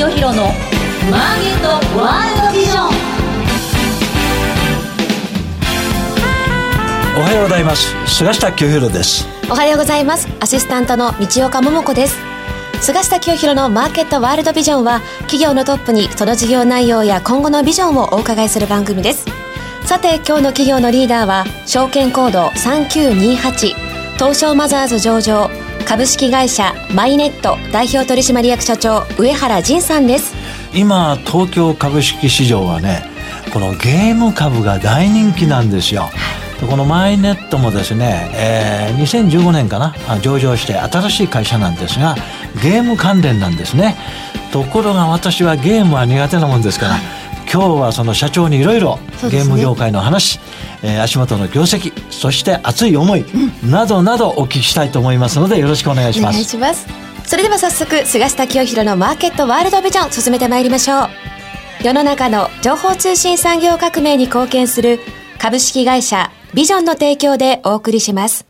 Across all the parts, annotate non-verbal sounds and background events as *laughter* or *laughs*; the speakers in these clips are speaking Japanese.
清弘のマーケットワールドビジョン。おはようございます。菅下清弘です。おはようございます。アシスタントの道岡桃子です。菅下清弘のマーケットワールドビジョンは企業のトップにその事業内容や今後のビジョンをお伺いする番組です。さて今日の企業のリーダーは証券コード3928東証マザーズ上場株式会社マイネット代表取締役社長上原仁さんです。今東京株式市場はねこのゲーム株が大人気なんですよ、このマイネットもですね、えー、2015年かな上場して新しい会社なんですがゲーム関連なんですね。ところが私はゲームは苦手なもんですから、今日はその社長にいろいろゲーム業界の話、えー、足元の業績そして熱い思い、うん、などなどお聞きしたいと思いますのでよろしくお願いします。お願いします。それでは早速菅下清弘のマーケットワールドビジョン進めてまいりましょう。世の中の情報通信産業革命に貢献する株式会社ビジョンの提供でお送りします。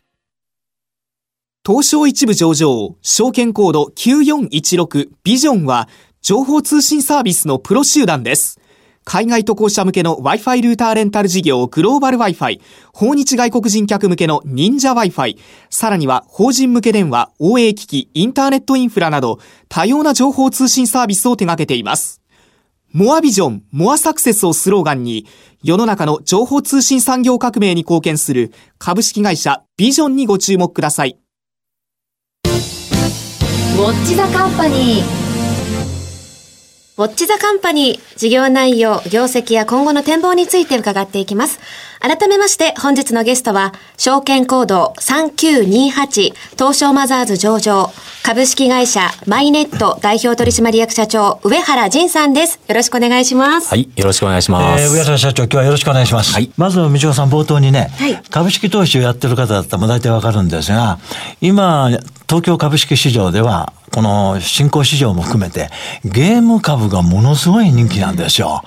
東証一部上場証券コード9416ビジョンは情報通信サービスのプロ集団です海外渡航者向けの Wi-Fi ルーターレンタル事業グローバル Wi-Fi、訪日外国人客向けの忍者 Wi-Fi、さらには法人向け電話、OA 機器、インターネットインフラなど多様な情報通信サービスを手掛けています。モアビジョン、モアサクセスをスローガンに、世の中の情報通信産業革命に貢献する株式会社ビジョンにご注目ください。ウォッチザカンパニーウォッチザカンパニー、事業内容、業績や今後の展望について伺っていきます。改めまして本日のゲストは、証券コード3928東証マザーズ上場株式会社マイネット代表取締役社長上原仁さんです。よろしくお願いします。はい、よろしくお願いします。えー、上原社長、今日はよろしくお願いします。はい。まず、道夫さん冒頭にね、はい、株式投資をやってる方だったら大体わかるんですが、今、東京株式市場では、この新興市場も含めて、ゲーム株がものすごい人気なんですよ。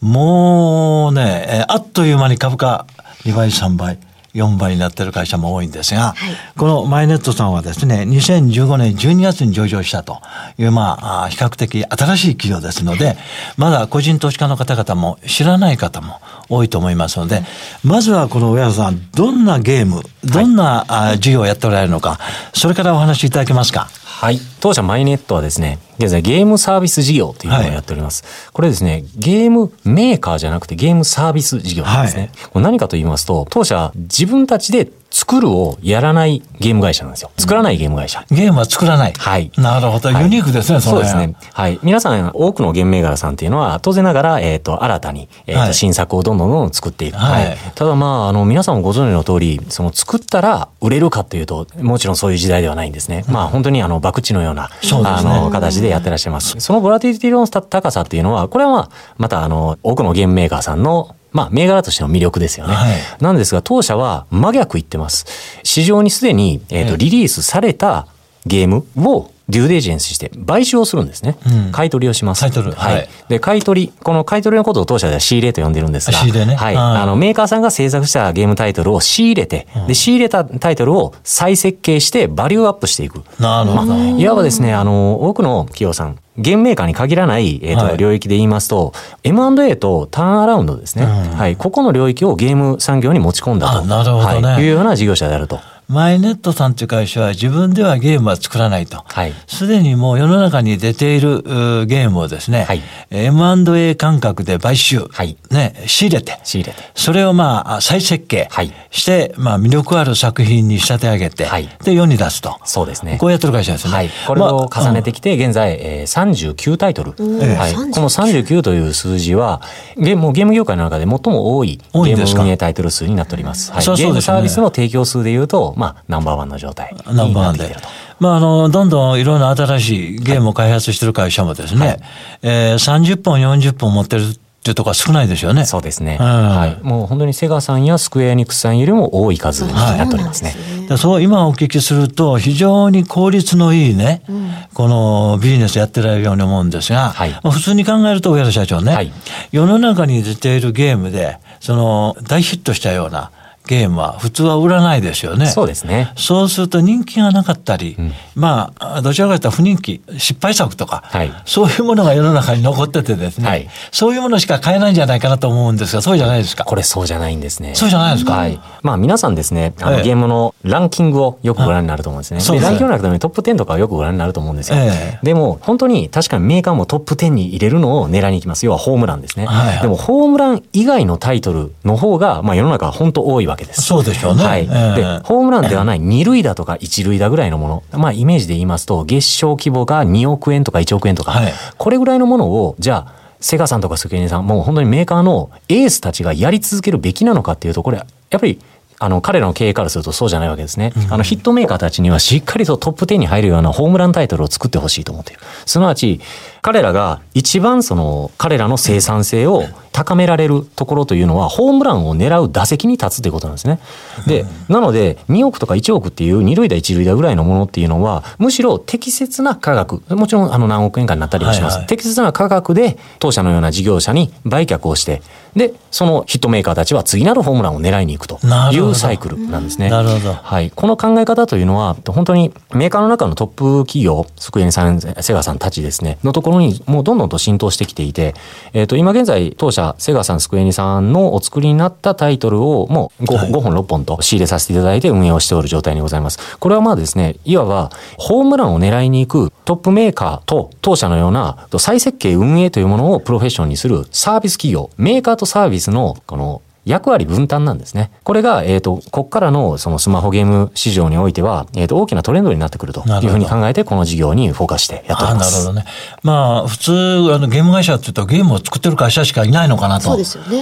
もうね、あっという間に株価2倍、3倍。4倍になってる会社も多いんですが、はい、このマイネットさんはですね、2015年12月に上場したという、まあ、比較的新しい企業ですので、まだ個人投資家の方々も知らない方も多いと思いますので、まずはこの上原さん、どんなゲーム、どんな、はい、事業をやっておられるのか、それからお話しいただけますか？はい。当社マイネットはですね、現在ゲームサービス事業というのをやっております。はい、これですね、ゲームメーカーじゃなくてゲームサービス事業なんですね。はい、何かと言いますと、当社自分たちで作るをやらないゲーム会社なんですよ。作らないゲーム会社。ゲームは作らない。はい。なるほど。ユニークですね、そうですね。はい。皆さん、多くのゲーム銘柄さんっていうのは、当然ながら、えっ、と、新たに、えっ、と、新作をどんどんどんどん作っていく。はい。ただまあ、あの、皆さんもご存知の通り、その作ったら売れるかというと、もちろんそういう時代ではないんですね。まあ、本当にあの、博打のような、あの、形でやってらっしゃいます。そのボラティリティの高さっていうのは、これはまあ、またあの、多くのゲームメーカーさんのまあ、銘柄としての魅力ですよね。はい、なんですが、当社は真逆言ってます。市場にすでに、えっ、ー、と、リリースされたゲームをデューデージェンスして買収をするんですね。うん、買い取りをします。買い取る。はい。で、買い取り、この買い取りのことを当社では仕入れと呼んでるんですが、仕入れね。はい。あの、メーカーさんが制作したゲームタイトルを仕入れて、うん、で、仕入れたタイトルを再設計してバリューアップしていく。なるほど。まあ、いわばですね、あの、多くの企業さん、ゲームメーカーに限らない、えーと、はい、領域で言いますと、M&A とターンアラウンドですね、うん、はい、ここの領域をゲーム産業に持ち込んだと、なるほどね、はい、いうような事業者であると。マイネットさんという会社は自分ではゲームは作らないと。す、で、にもう世の中に出ているゲームをですね、はい、M&A 感覚で買収、はい、ね、仕入れて、仕入れて、それをまあ再設計して、はい、まあ魅力ある作品に仕立て上げて、はい、で世に出すと。そうですね。こうやってる会社ですね。はい、これを重ねてきて、現在、えー、39タイトル。はい、この39という数字は、ゲームゲーム業界の中で最も多いゲーム運営タイトル数になっております。はい、そうそうですね、ゲームサービスの提供数でいうと、まあ、ナンバーワンの状態ナンバーワンで。まあ、あの、どんどんいろんな新しいゲームを開発してる会社もですね、はい、えー、30本、40本持ってるっていうところは少ないですよね。そうですね。うん、はい。もう本当にセガさんやスクエアニクスさんよりも多い数になっておりますね。はい、そう、今お聞きすると、非常に効率のいいね、うん、このビジネスやってられるように思うんですが、はい、普通に考えると、上原社長ね、はい、世の中に出ているゲームで、その、大ヒットしたような、ゲームは普通は売らないですよね。そうですね。そうすると人気がなかったり、うん、まあ、どちらかというと不人気、失敗作とか、はい、そういうものが世の中に残っててですね、はい、そういうものしか買えないんじゃないかなと思うんですが、そうじゃないですか？これそうじゃないんですね。そうじゃないですか？はい。まあ皆さんですね、あの、ゲームのランキングをよくご覧になると思うんですね。でランキングの中でトップ10とかはよくご覧になると思うんですよ。えー、でも本当に確かにメーカーもトップ10に入れるのを狙いに行きます。要はホームランですね。はいはい、でもホームラン以外のタイトルの方が、まあ世の中は本当多いわけです。そうでしょうね。はい。えー、で、ホームランではない二塁打とか一塁打ぐらいのもの。まあイメージで言いますと、月賞規模が2億円とか1億円とか、はい、これぐらいのものを、じゃあ、セガさんとかスクエニさん、もう本当にメーカーのエースたちがやり続けるべきなのかっていうと、これ、やっぱりあの、彼らの経営からするとそうじゃないわけですね。あの、ヒットメーカーたちにはしっかりとトップ10に入るようなホームランタイトルを作ってほしいと思っている。すなわち、彼らが一番その、彼らの生産性を高められるところというのは、ホームランを狙う打席に立つということなんですね。で、なので、2億とか1億っていう二塁打一塁打ぐらいのものっていうのは、むしろ適切な価格、もちろんあの何億円かになったりもします。はいはい、適切な価格で、当社のような事業者に売却をして、で、そのヒットメーカーたちは次なるホームランを狙いに行くというサイクルなんですね。なるほど。はい。この考え方というのは、本当にメーカーの中のトップ企業、スクエニさん、セガさんたちですね、のところにもうどんどんと浸透してきていて、えっ、ー、と、今現在、当社、セガさん、スクエニさんのお作りになったタイトルをもう 5,、はい、5本、6本と仕入れさせていただいて運営をしておる状態にございます。これはまあですね、いわば、ホームランを狙いに行くトップメーカーと当社のような再設計運営というものをプロフェッションにするサービス企業、メーカーとサービスのこの役割分担なんですね。これが、えっ、ー、と、こっからのそのスマホゲーム市場においては、えっ、ー、と、大きなトレンドになってくるというふうに考えて、この事業にフォーカスしてやっております。なるほどね。まあ、普通、あの、ゲーム会社っていうと、ゲームを作ってる会社しかいないのかなと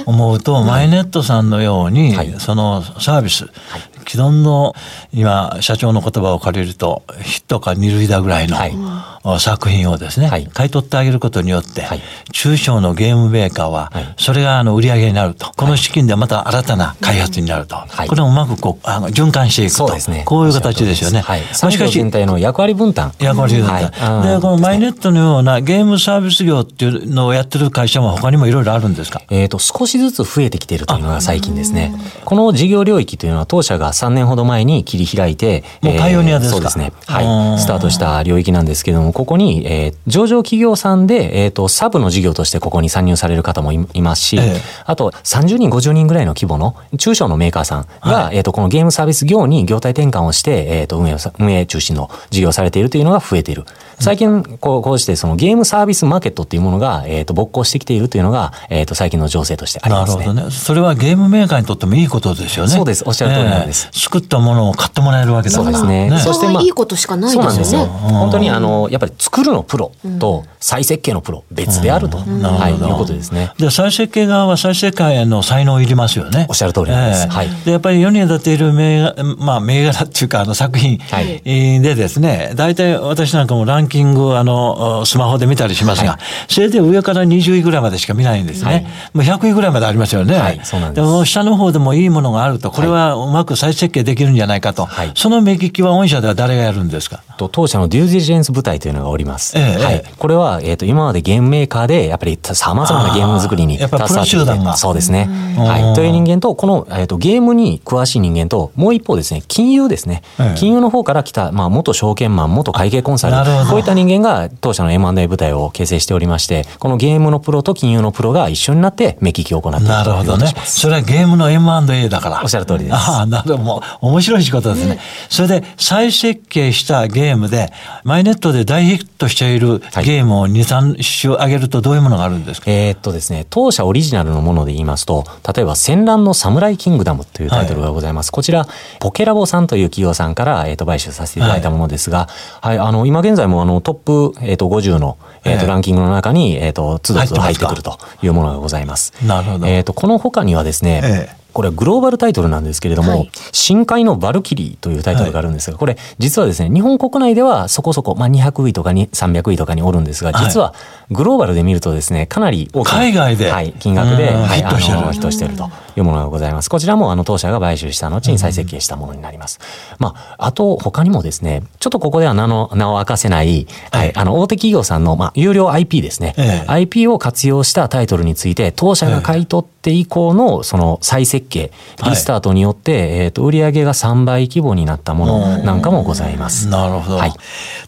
思うと、うね、マイネットさんのように、はい、そのサービス、はい既存の今社長の言葉を借りるとヒットか二塁打ぐらいの、はい、作品をですね、はい、買い取ってあげることによって、はい、中小のゲームメーカーはそれがあの売り上げになると、この資金でまた新たな開発になると、これをうまくこうあの循環していくと、ね、こういう形ですよね。はい、しかし全体の役割分担。役割分担。でこのマイネットのようなゲームサービス業っていうのをやってる会社も他にもいろいろあるんですか？えっ、と少しずつ増えてきているというのが最近ですね。この事業領域というのは当社が3年ほど前に切り開いて、もうパイオニアですか、えー、そうですね。はい。スタートした領域なんですけれども、ここに、えー、上場企業さんで、えっ、ー、と、サブの事業としてここに参入される方もいますし、えー、あと30人、50人ぐらいの規模の中小のメーカーさんが、はい、えっ、と、このゲームサービス業に業態転換をして、えっ、と、運営、運営中心の事業をされているというのが増えている。最近、こう、こうしてそのゲームサービスマーケットっていうものが、えっ、と、勃興してきているというのが、えっ、と、最近の情勢としてありますね。なるほどね。それはゲームメーカーにとってもいいことですよね。そうです。おっしゃる通りなんです。作ったものを買ってもらえるわけだそうですね。そしてまあいいことしかないですよね。本当にあのやっぱり作るのプロと再設計のプロ別であると、はいいうことですね。で再設計側は再設計の才能いりますよね。おっしゃる通りです。はい。でやっぱり世に立っている銘柄まあ銘柄っていうかあの作品でですね、大体私なんかもランキングあのスマホで見たりしますが、それで上から20位ぐらいまでしか見ないんですね。もう100位ぐらいまでありますよね。はい、そうなんです。でも下の方でもいいものがあると、これはうまく再設計できるんじゃないかと。はい、その目利きは御社では誰がやるんですか？と当社のデューディリジェンス部隊というのがおります。ええ、はい。これは、えっ、ー、と、今までゲームメーカーで、やっぱり様々なゲーム作りに携わって集団がそうですね。はい。という人間と、この、えっ、ー、と、ゲームに詳しい人間と、もう一方ですね、金融ですね。ええ、金融の方から来た、まあ、元証券マン、元会計コンサル、こういった人間が当社の M&A 部隊を形成しておりまして、このゲームのプロと金融のプロが一緒になって目利きを行っているなるほどね。それはゲームの M&A だから。おっしゃる通りです。ああ、なるほど。もう面白い仕事ですね。それで、再設計したゲームで、マイネットで大ヒットしているゲームを2、3種挙げるとどういうものがあるんですか、えー、っとですね、当社オリジナルのもので言いますと、例えば戦乱のサムライキングダムというタイトルがございます。はい、こちら、ポケラボさんという企業さんから、えー、っと買収させていただいたものですが、はい、はい、あの、今現在もあのトップ、えー、っと50の、えー、っとランキングの中に、えー、っと、つどつど入ってくるというものがございます。なるほど。えっと、この他にはですね、えーこれはグローバルタイトルなんですけれども、はい、深海のバルキリーというタイトルがあるんですが、これ実はですね、日本国内ではそこそこ、まあ、200位とかに300位とかにおるんですが、実はグローバルで見るとですね、かなり大きな、海外で、はい、金額で、はい、あのヒットしているというものがございます。こちらもあの当社が買収した後に再設計したものになります。まあ、あと他にもですね、ちょっとここでは名の名を明かせない、はい、あの大手企業さんの、まあ、有料 IP ですね、ええ、IP を活用したタイトルについて、当社が買い取って以降のその再設設計、リスタートによって、はい、えっ、ー、と、売上が3倍規模になったものなんかもございます。なるほど。はい。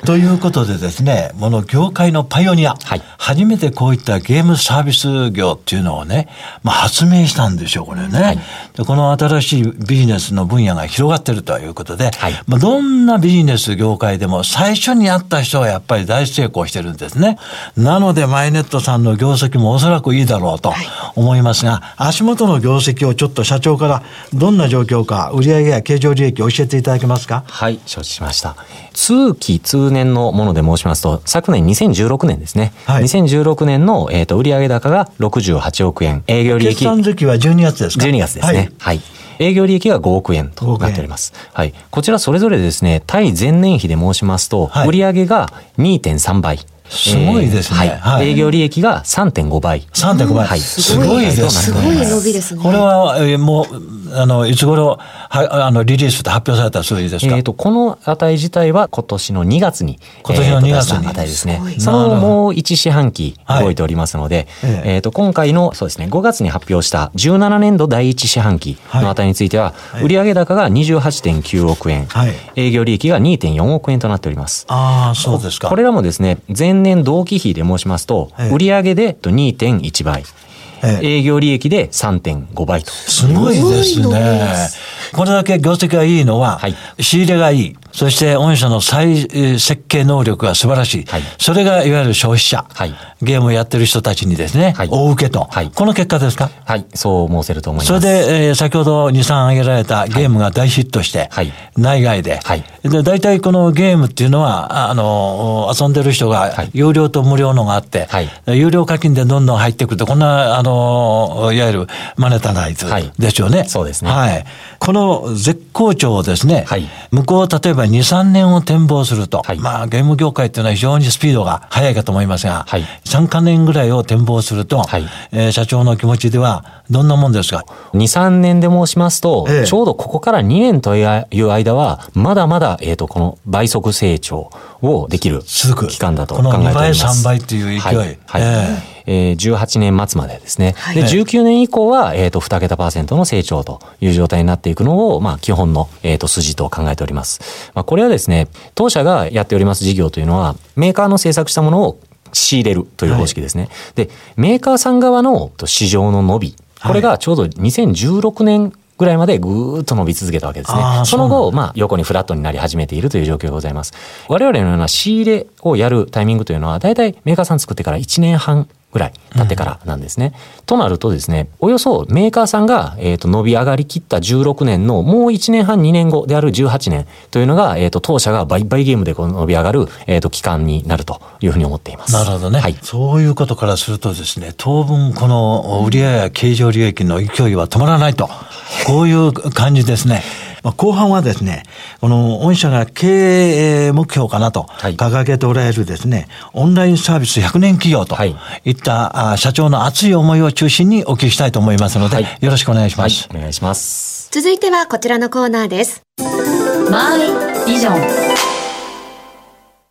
ということでですね、この業界のパイオニア、はい、初めてこういったゲームサービス業っていうのをね、まあ、発明したんでしょう、これね。はい、でこの新しいビジネスの分野が広がってるということで、はい、まあ、どんなビジネス業界でも最初に会った人はやっぱり大成功してるんですね。なので、マイネットさんの業績もおそらくいいだろうと思いますが、足元の業績をちょっと社長からどんな状況か、売上や経常利益教えていただけますか？はい、承知しました。通期通年のもので申しますと、昨年2016年ですね。はい、2016年の、えーと、売上高が68億円。営業利益。決算月は12月ですか ?12 月ですね。はい、はい営業利益が5億円となっております。はい。こちらそれぞれですね、対前年比で申しますと、売上が2.3倍。すごいですね。はい。営業利益が3.5倍。3.5倍。はい。すごいですね。すごい伸びですね。これは、えー、もう、あの、いつ頃、は、あの、リリースで発表された数字ですか？えっ、と、この値自体は今年の2月に。今年の2月に。値ですね。そのもう1四半期動いておりますので、はい、えっ、と、今回の、そうですね、5月に発表した17年度第1四半期の値については、はい、売上高が28.9億円、はい、営業利益が2.4億円となっております。ああ、そうですか。これらもですね、前年同期比で申しますと、売上で2.1倍。営業利益で3.5倍と。すごいですね。これだけ業績がいいのは、はい、仕入れがいい。そして御社の再設計能力が素晴らしい。はい、それがいわゆる消費者、はい、ゲームをやってる人たちにですね、はい、大受けと、はい、この結果ですか？はい、そう申せると思います。それで、えー、先ほど2、3挙げられたゲームが大ヒットして、はい、内外で、はい、で、大体このゲームっていうのは、あの、遊んでる人が、有料と無料のがあって、はい、有料課金でどんどん入ってくると、こんな、あの、いわゆるマネタナイズですよね。そうですね。はい。この絶好調をですね、はい、向こう例えば2、3年を展望すると、はい、まあゲーム業界っていうのは非常にスピードが速いかと思いますが、はい、3か年ぐらいを展望すると、はい、えー、社長の気持ちではどんなもんですか ?2、3年で申しますと、ええ、ちょうどここから2年という間は、まだまだ、えっ、ー、と、この倍速成長をできる期間だと考えております。この2倍、3倍っていう勢い。はい。はい、えーえー、18年末までですね。はい、で、19年以降は、えっ、ー、と、2桁パーセントの成長という状態になっていくのを、まあ、基本の、えっ、ー、と、筋と考えております。まあ、これはですね、当社がやっております事業というのは、メーカーの製作したものを仕入れるという方式ですね。はい、で、メーカーさん側の市場の伸び、これがちょうど2016年ぐらいまでぐーっと伸び続けたわけですね。その後、まあ、横にフラットになり始めているという状況がございます。我々のような仕入れをやるタイミングというのは、大体メーカーさん作ってから1年半ぐらい経ってからなんですね。うん、となるとですね、およそメーカーさんが、えー、と伸び上がりきった16年のもう1年半2年後である18年というのが、えー、と当社がバイバイゲームでこの伸び上がる、えー、と期間になるというふうに思っています。なるほどね。はい、そういうことからするとですね、当分この売上や経常利益の勢いは止まらないと、こういう感じですね。まあ、後半はですね、この御社が経営目標かなと掲げておられるですね、オンラインサービス100年企業といった社長の熱い思いを中心にお聞きしたいと思いますので、はい、よろしくお願いします、はい、お願いします。続いてはこちらのコーナーです。マイビジョン。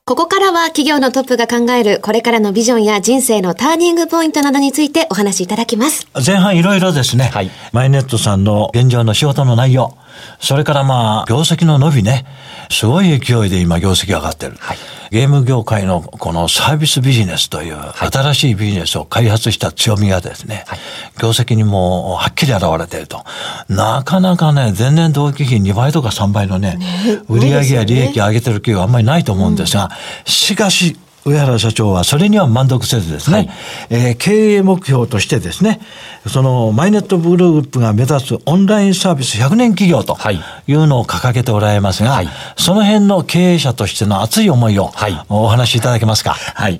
ここからは企業のトップが考えるこれからのビジョンや人生のターニングポイントなどについてお話しいただきます。前半いろいろですね、はい、マイネットさんの現状の仕事の内容、それからまあ、業績の伸びね、すごい勢いで今業績上がってる。はい、ゲーム業界のこのサービスビジネスという新しいビジネスを開発した強みがですね、はい、業績にもはっきり現れていると。なかなかね、前年同期比2倍とか3倍のね、ね売上や利益上げてる企業はあんまりないと思うんですが、うん、しかし、上原社長はそれには満足せずですね、はい、えー、経営目標としてですね、そのマイネットグループが目指すオンラインサービス100年企業とい。うのを掲げておられますが、はい、その辺の経営者としての熱い思いをお話しいただけますか？はい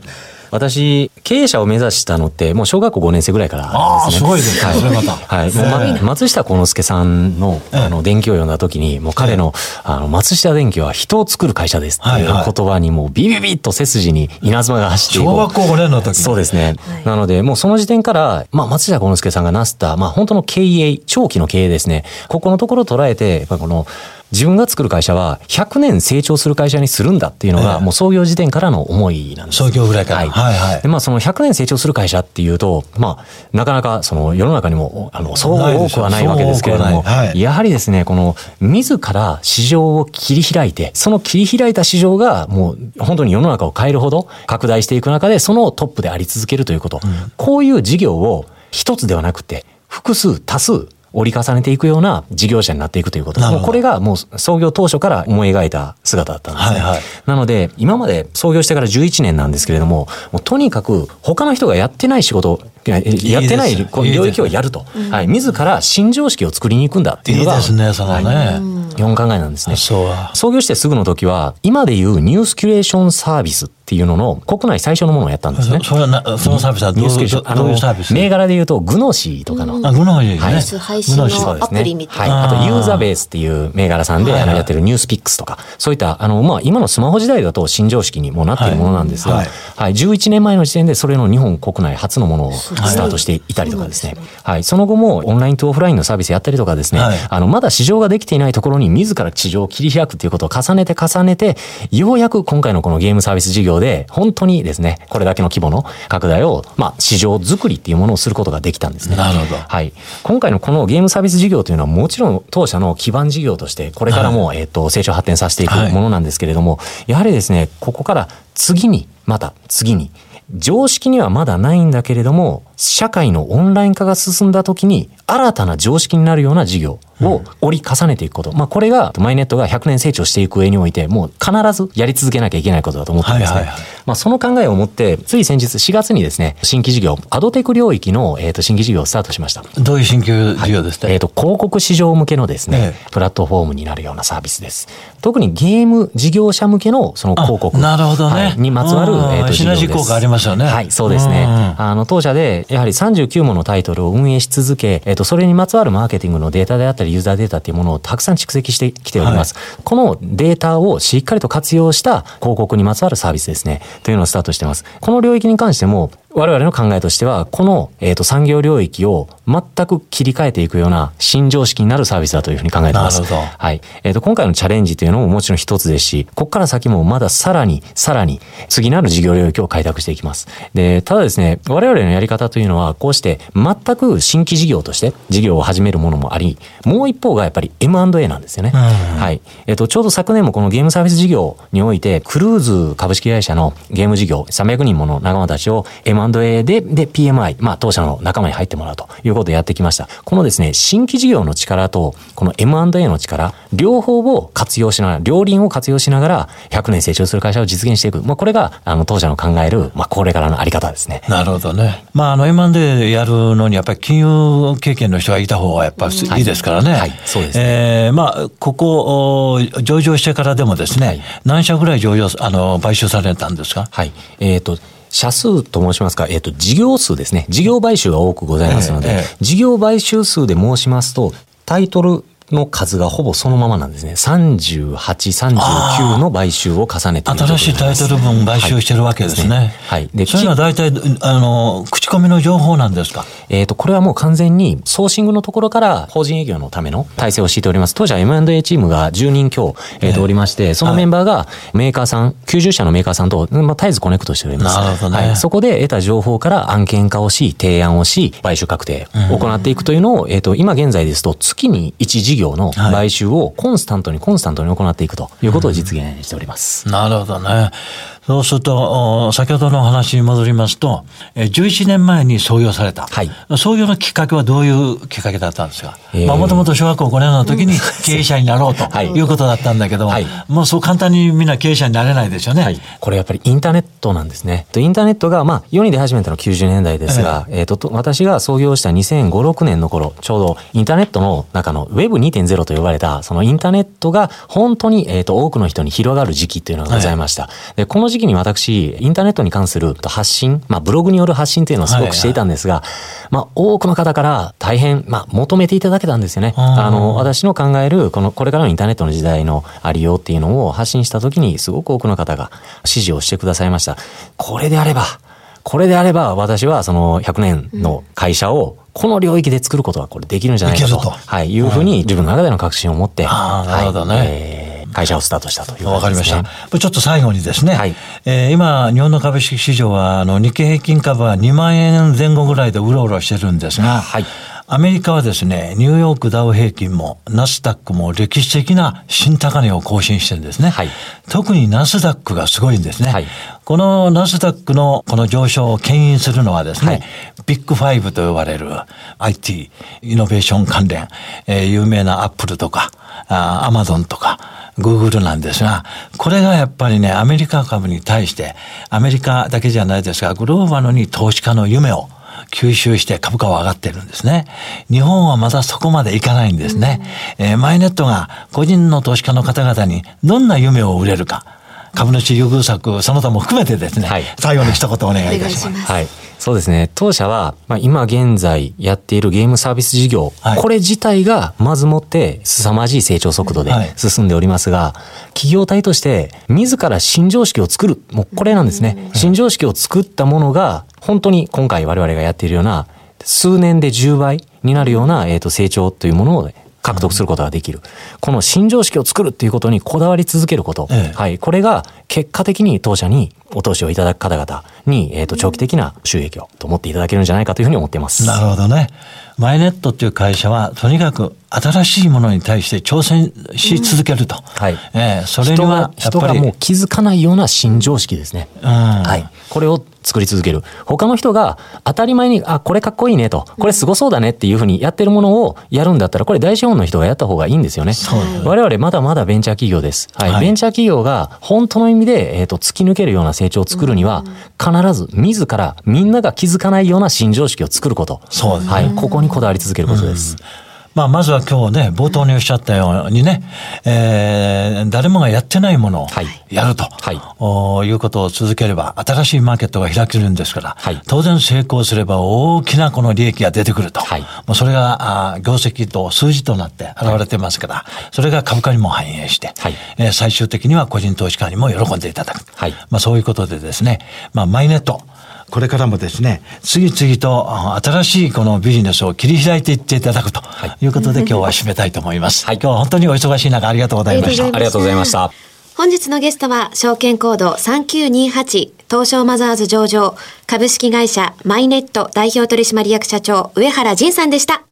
私、経営者を目指したのって、もう小学校5年生ぐらいからですね。ああ、すごいですね。はい、それまた。はい。もう、ま、松下幸之助さんの、あの、電気を読んだ時に、もう彼の、あの、松下電機は人を作る会社ですっていう言葉に、もうビビビッと背筋に稲妻が走っている。小学校5年の時そうですね。なので、もうその時点から、まあ、松下幸之助さんがなすった、まあ、本当の経営、長期の経営ですね。ここのところを捉えて、やっぱこの、自分が作る会社は100年成長する会社にするんだっていうのが、もう創業時点からの思いなんです。創業ぐらいから。はい。はいはい、で、まあその100年成長する会社っていうと、まあ、なかなかその世の中にも、あの、そう多くはないわけですけれども、はい、やはりですね、この、自ら市場を切り開いて、その切り開いた市場がもう本当に世の中を変えるほど拡大していく中で、そのトップであり続けるということ。うん、こういう事業を一つではなくて、複数、多数、折り重ねていくような事業者になっていくということ。これがもう創業当初から思い描いた姿だったんですね。はいはい、なので、今まで創業してから11年なんですけれども、もうとにかく他の人がやってない仕事、やってない領域をやると。いいはい。自ら新常識を作りに行くんだっていうのが。いいですね、そのね。はい基本考えなんですね。創業してすぐの時は、今でいうニュースキュレーションサービスっていうのの国内最初のものをやったんですね。それはなそのサービスはどういうサービス？銘柄で言うと、グノシーとかの。あ、グノシー、ね。はい。配信のアプリみたいな。はい。あと、ユーザーベースっていう銘柄さんで、あの、やってるニュースピックスとか、そういった、あの、まあ、今のスマホ時代だと新常識にもなっているものなんですが、はい。はい、11年前の時点でそれの日本国内初のものをスタートしていたりとかですね。はい。その後もオンラインとオフラインのサービスやったりとかですね、あの、まだ市場ができていないところに自ら市場を切り開くということを重ねて重ねて、ようやく今回のこのゲームサービス事業で、本当にですね、これだけの規模の拡大を、まあ、市場作りっていうものをすることができたんですね。なるほど。はい。今回のこのゲームサービス事業というのはもちろん当社の基盤事業として、これからも、はい、えっ、と、成長発展させていくものなんですけれども、はい、やはりですね、ここから次に、また次に、常識にはまだないんだけれども、社会のオンライン化が進んだ時に新たな常識になるような事業を折り重ねていくこと。まあこれがマイネットが100年成長していく上においてもう必ずやり続けなきゃいけないことだと思ってるんですね。はいはいはい、まあその考えを持ってつい先日4月にですね、新規事業、アドテク領域の、えー、と新規事業をスタートしました。どういう新規事業ですか、はい、えっ、ー、と広告市場向けのですね、ええ、プラットフォームになるようなサービスです。特にゲーム事業者向けのその広告なるほどね、はい、にまつわる、えー、と。シナジー効果ありますよね。はい、そうですね。あの当社でやはり39ものタイトルを運営し続け、えっ、ー、とそれにまつわるマーケティングのデータであったりユーザーデータっていうものをたくさん蓄積してきております。はい、このデータをしっかりと活用した広告にまつわるサービスですね、というのをスタートしてます。この領域に関しても、我々の考えとしては、この、えーと、産業領域を全く切り替えていくような新常識になるサービスだというふうに考えています。はい。えっ、ー、と、今回のチャレンジというのももちろん一つですし、ここから先もまださらに、さらに、次なる事業領域を開拓していきます。で、ただですね、我々のやり方というのは、こうして全く新規事業として事業を始めるものもあり、もう一方がやっぱり M&A なんですよね。はい。えっ、ー、と、ちょうど昨年もこのゲームサービス事業において、クルーズ株式会社のゲーム事業、300人もの仲間たちを M&A で、で、PMI、まあ当社の仲間に入ってもらうということをやってきました。このですね、新規事業の力と、この M&A の力、両方を活用しながら、両輪を活用しながら、100年成長する会社を実現していく。まあこれが、あの、当社の考える、まあこれからのあり方ですね。なるほどね。まああの M&A やるのに、やっぱり金融経験の人がいた方がやっぱりいいですからね。はい、はい、そうです、ね。えー、まあ、ここ、上場してからでもですね、はい、何社ぐらい上場、あの、買収されたんですか？はい。えっ、ー、と、社数と申しますか、えっ、ー、と、事業数ですね。事業買収が多くございますので、えー、事業買収数で申しますと、タイトルの数がほぼそのままなんですね。38、39の買収を重ねて新しいタイトル分買収してるわけですね。はい。で、それは大体、あの、口コミの情報なんですか？えっ、と、これはもう完全にソーシングのところから法人営業のための体制を敷いております。当時は M&A チームが10人強、えー、とおりまして、そのメンバーがメーカーさん、90社のメーカーさんと、まあ、絶えずコネクトしております。なるほどね。はい。そこで得た情報から案件化をし、提案をし、買収確定を行っていくというのを、えっ、と、今現在ですと、月に1事業の買収をコンスタントにコンスタントに行っていくということを実現しております。うん、なるほどね。そうすると、先ほどの話に戻りますと、11年前に創業された。はい。創業のきっかけはどういうきっかけだったんですか、えー、まあ、もともと小学校5年の時に *laughs* 経営者になろうということだったんだけど、はい、もうそう簡単にみんな経営者になれないですよね。はい。これやっぱりインターネットなんですね。インターネットが、まあ、世に出始めたのは90年代ですが、えっ、ー、と、私が創業した2005、6年の頃、ちょうどインターネットの中の Web2.0 と呼ばれた、そのインターネットが本当に、えっ、ー、と、多くの人に広がる時期っていうのがございました。はい、で、この時期に私、インターネットに関する発信、まあ、ブログによる発信というのをすごくしていたんですが、はいはい、まあ、多くの方から大変、まあ、求めていただけたんですよね。あの、私の考える、この、これからのインターネットの時代のありようっていうのを発信した時に、すごく多くの方が支持をしてくださいました。これであれば、これであれば、私はその100年の会社をこの領域で作ることはこれできるんじゃないかと、はい、いうふうに自分の中での確信を持って、あなるほどね、はい。えー会社をスタートしたという、ね、わかりました。ちょっと最後にですね、はい、えー、今、日本の株式市場は、あの、日経平均株は2万円前後ぐらいでうろうろしてるんですが、はいアメリカはですね、ニューヨークダウ平均もナスダックも歴史的な新高値を更新してるんですね。はい、特にナスダックがすごいんですね。はい、このナスダックのこの上昇を牽引するのはですね、はい、ビッグファイブと呼ばれる IT、イノベーション関連、えー、有名なアップルとか、アマゾンとか、グーグルなんですが、これがやっぱりね、アメリカ株に対して、アメリカだけじゃないですが、グローバルに投資家の夢を吸収して株価は上がってるんですね。日本はまだそこまでいかないんですね。うん、えー、マイネットが個人の投資家の方々にどんな夢を売れるか。株主優遇策、その他も含めてですね、はい、最後に一言お願いいたします。はい。そうですね。当社は、まあ、今現在やっているゲームサービス事業、はい、これ自体がまずもって凄まじい成長速度で進んでおりますが、はい、企業体として自ら新常識を作る、もうこれなんですね。新常識を作ったものが、本当に今回我々がやっているような、数年で10倍になるような、えー、と成長というものを獲得することができる。この新常識を作るっていうことにこだわり続けること。ええ、はい。これが結果的に当社にお投資をいただく方々に、えっ、ー、と、長期的な収益をと思っていただけるんじゃないかというふうに思っています。なるほどね。マイネットっていう会社は、とにかく新しいものに対して挑戦し続けると。うん、はい。えー、それには人がもう気づかないような新常識ですね。うん。はい。これを作り続ける。他の人が当たり前に、あ、これかっこいいねと、これすごそうだねっていうふうにやってるものをやるんだったら、これ大資本の人がやった方がいいんですよね。我々まだまだベンチャー企業です。はい。はい、ベンチャー企業が本当の意味で、えっ、ー、と、突き抜けるような成長を作るには、必ず自らみんなが気づかないような新常識を作ること。そうですね。はい。ここにこだわり続けることです。うんまあ、まずは今日ね、冒頭におっしゃったようにね、えー、誰もがやってないものをやると、はい、おいうことを続ければ、新しいマーケットが開けるんですから、はい、当然成功すれば大きなこの利益が出てくると。はい、もうそれがあ業績と数字となって現れてますから、それが株価にも反映して、はい。えー、最終的には個人投資家にも喜んでいただく。はい。まあ、そういうことでですね、まあ、マイネット、これからもですね、次々と新しいこのビジネスを切り開いていっていただくということで、今日は締めたいと思います。はい、今日は本当にお忙しい中ありがとうございました。ありがとうございました。本日のゲストは、証券コード3928東証マザーズ上場株式会社マイネット代表取締役社長上原仁さんでした。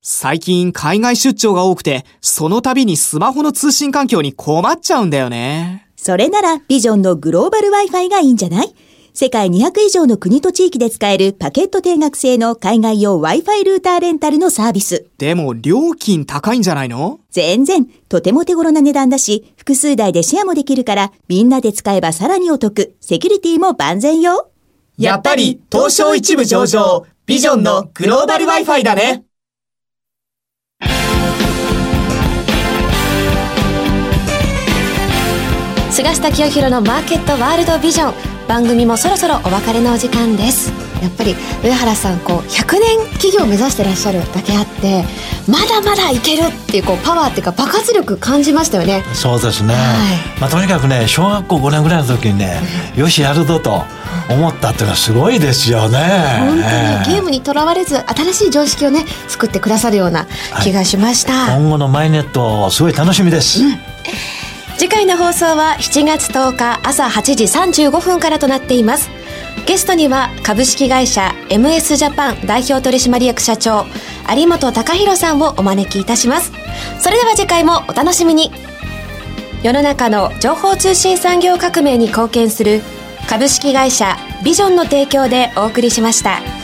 最近海外出張が多くて、その度にスマホの通信環境に困っちゃうんだよね。それならビジョンのグローバル Wi-Fi がいいんじゃない？世界200以上の国と地域で使えるパケット定額制の海外用 Wi-Fi ルーターレンタルのサービス。でも料金高いんじゃないの？全然、とても手頃な値段だし、複数台でシェアもできるから、みんなで使えばさらにお得。セキュリティも万全よ。やっぱり、東証一部上場、ビジョンのグローバル Wi-Fi だね。菅下清弘のマーケットワールドビジョン。番組もそろそろお別れのお時間です。やっぱり上原さんこう100年企業を目指してらっしゃるだけあってまだまだいけるっていうこうパワーっていうか爆発力感じましたよね。そうですね、はい、まあ、とにかくね小学校5年ぐらいの時にね、よしやるぞと思ったっていうのはすごいですよね。本当にゲームにとらわれず新しい常識をね作ってくださるような気がしました、はい、今後のマイネットすごい楽しみです、うん次回の放送は7月10日朝8時35分からとなっています。ゲストには株式会社 MS ジャパン代表取締役社長有本隆弘さんをお招きいたします。それでは次回もお楽しみに。世の中の情報通信産業革命に貢献する株式会社ビジョンの提供でお送りしました。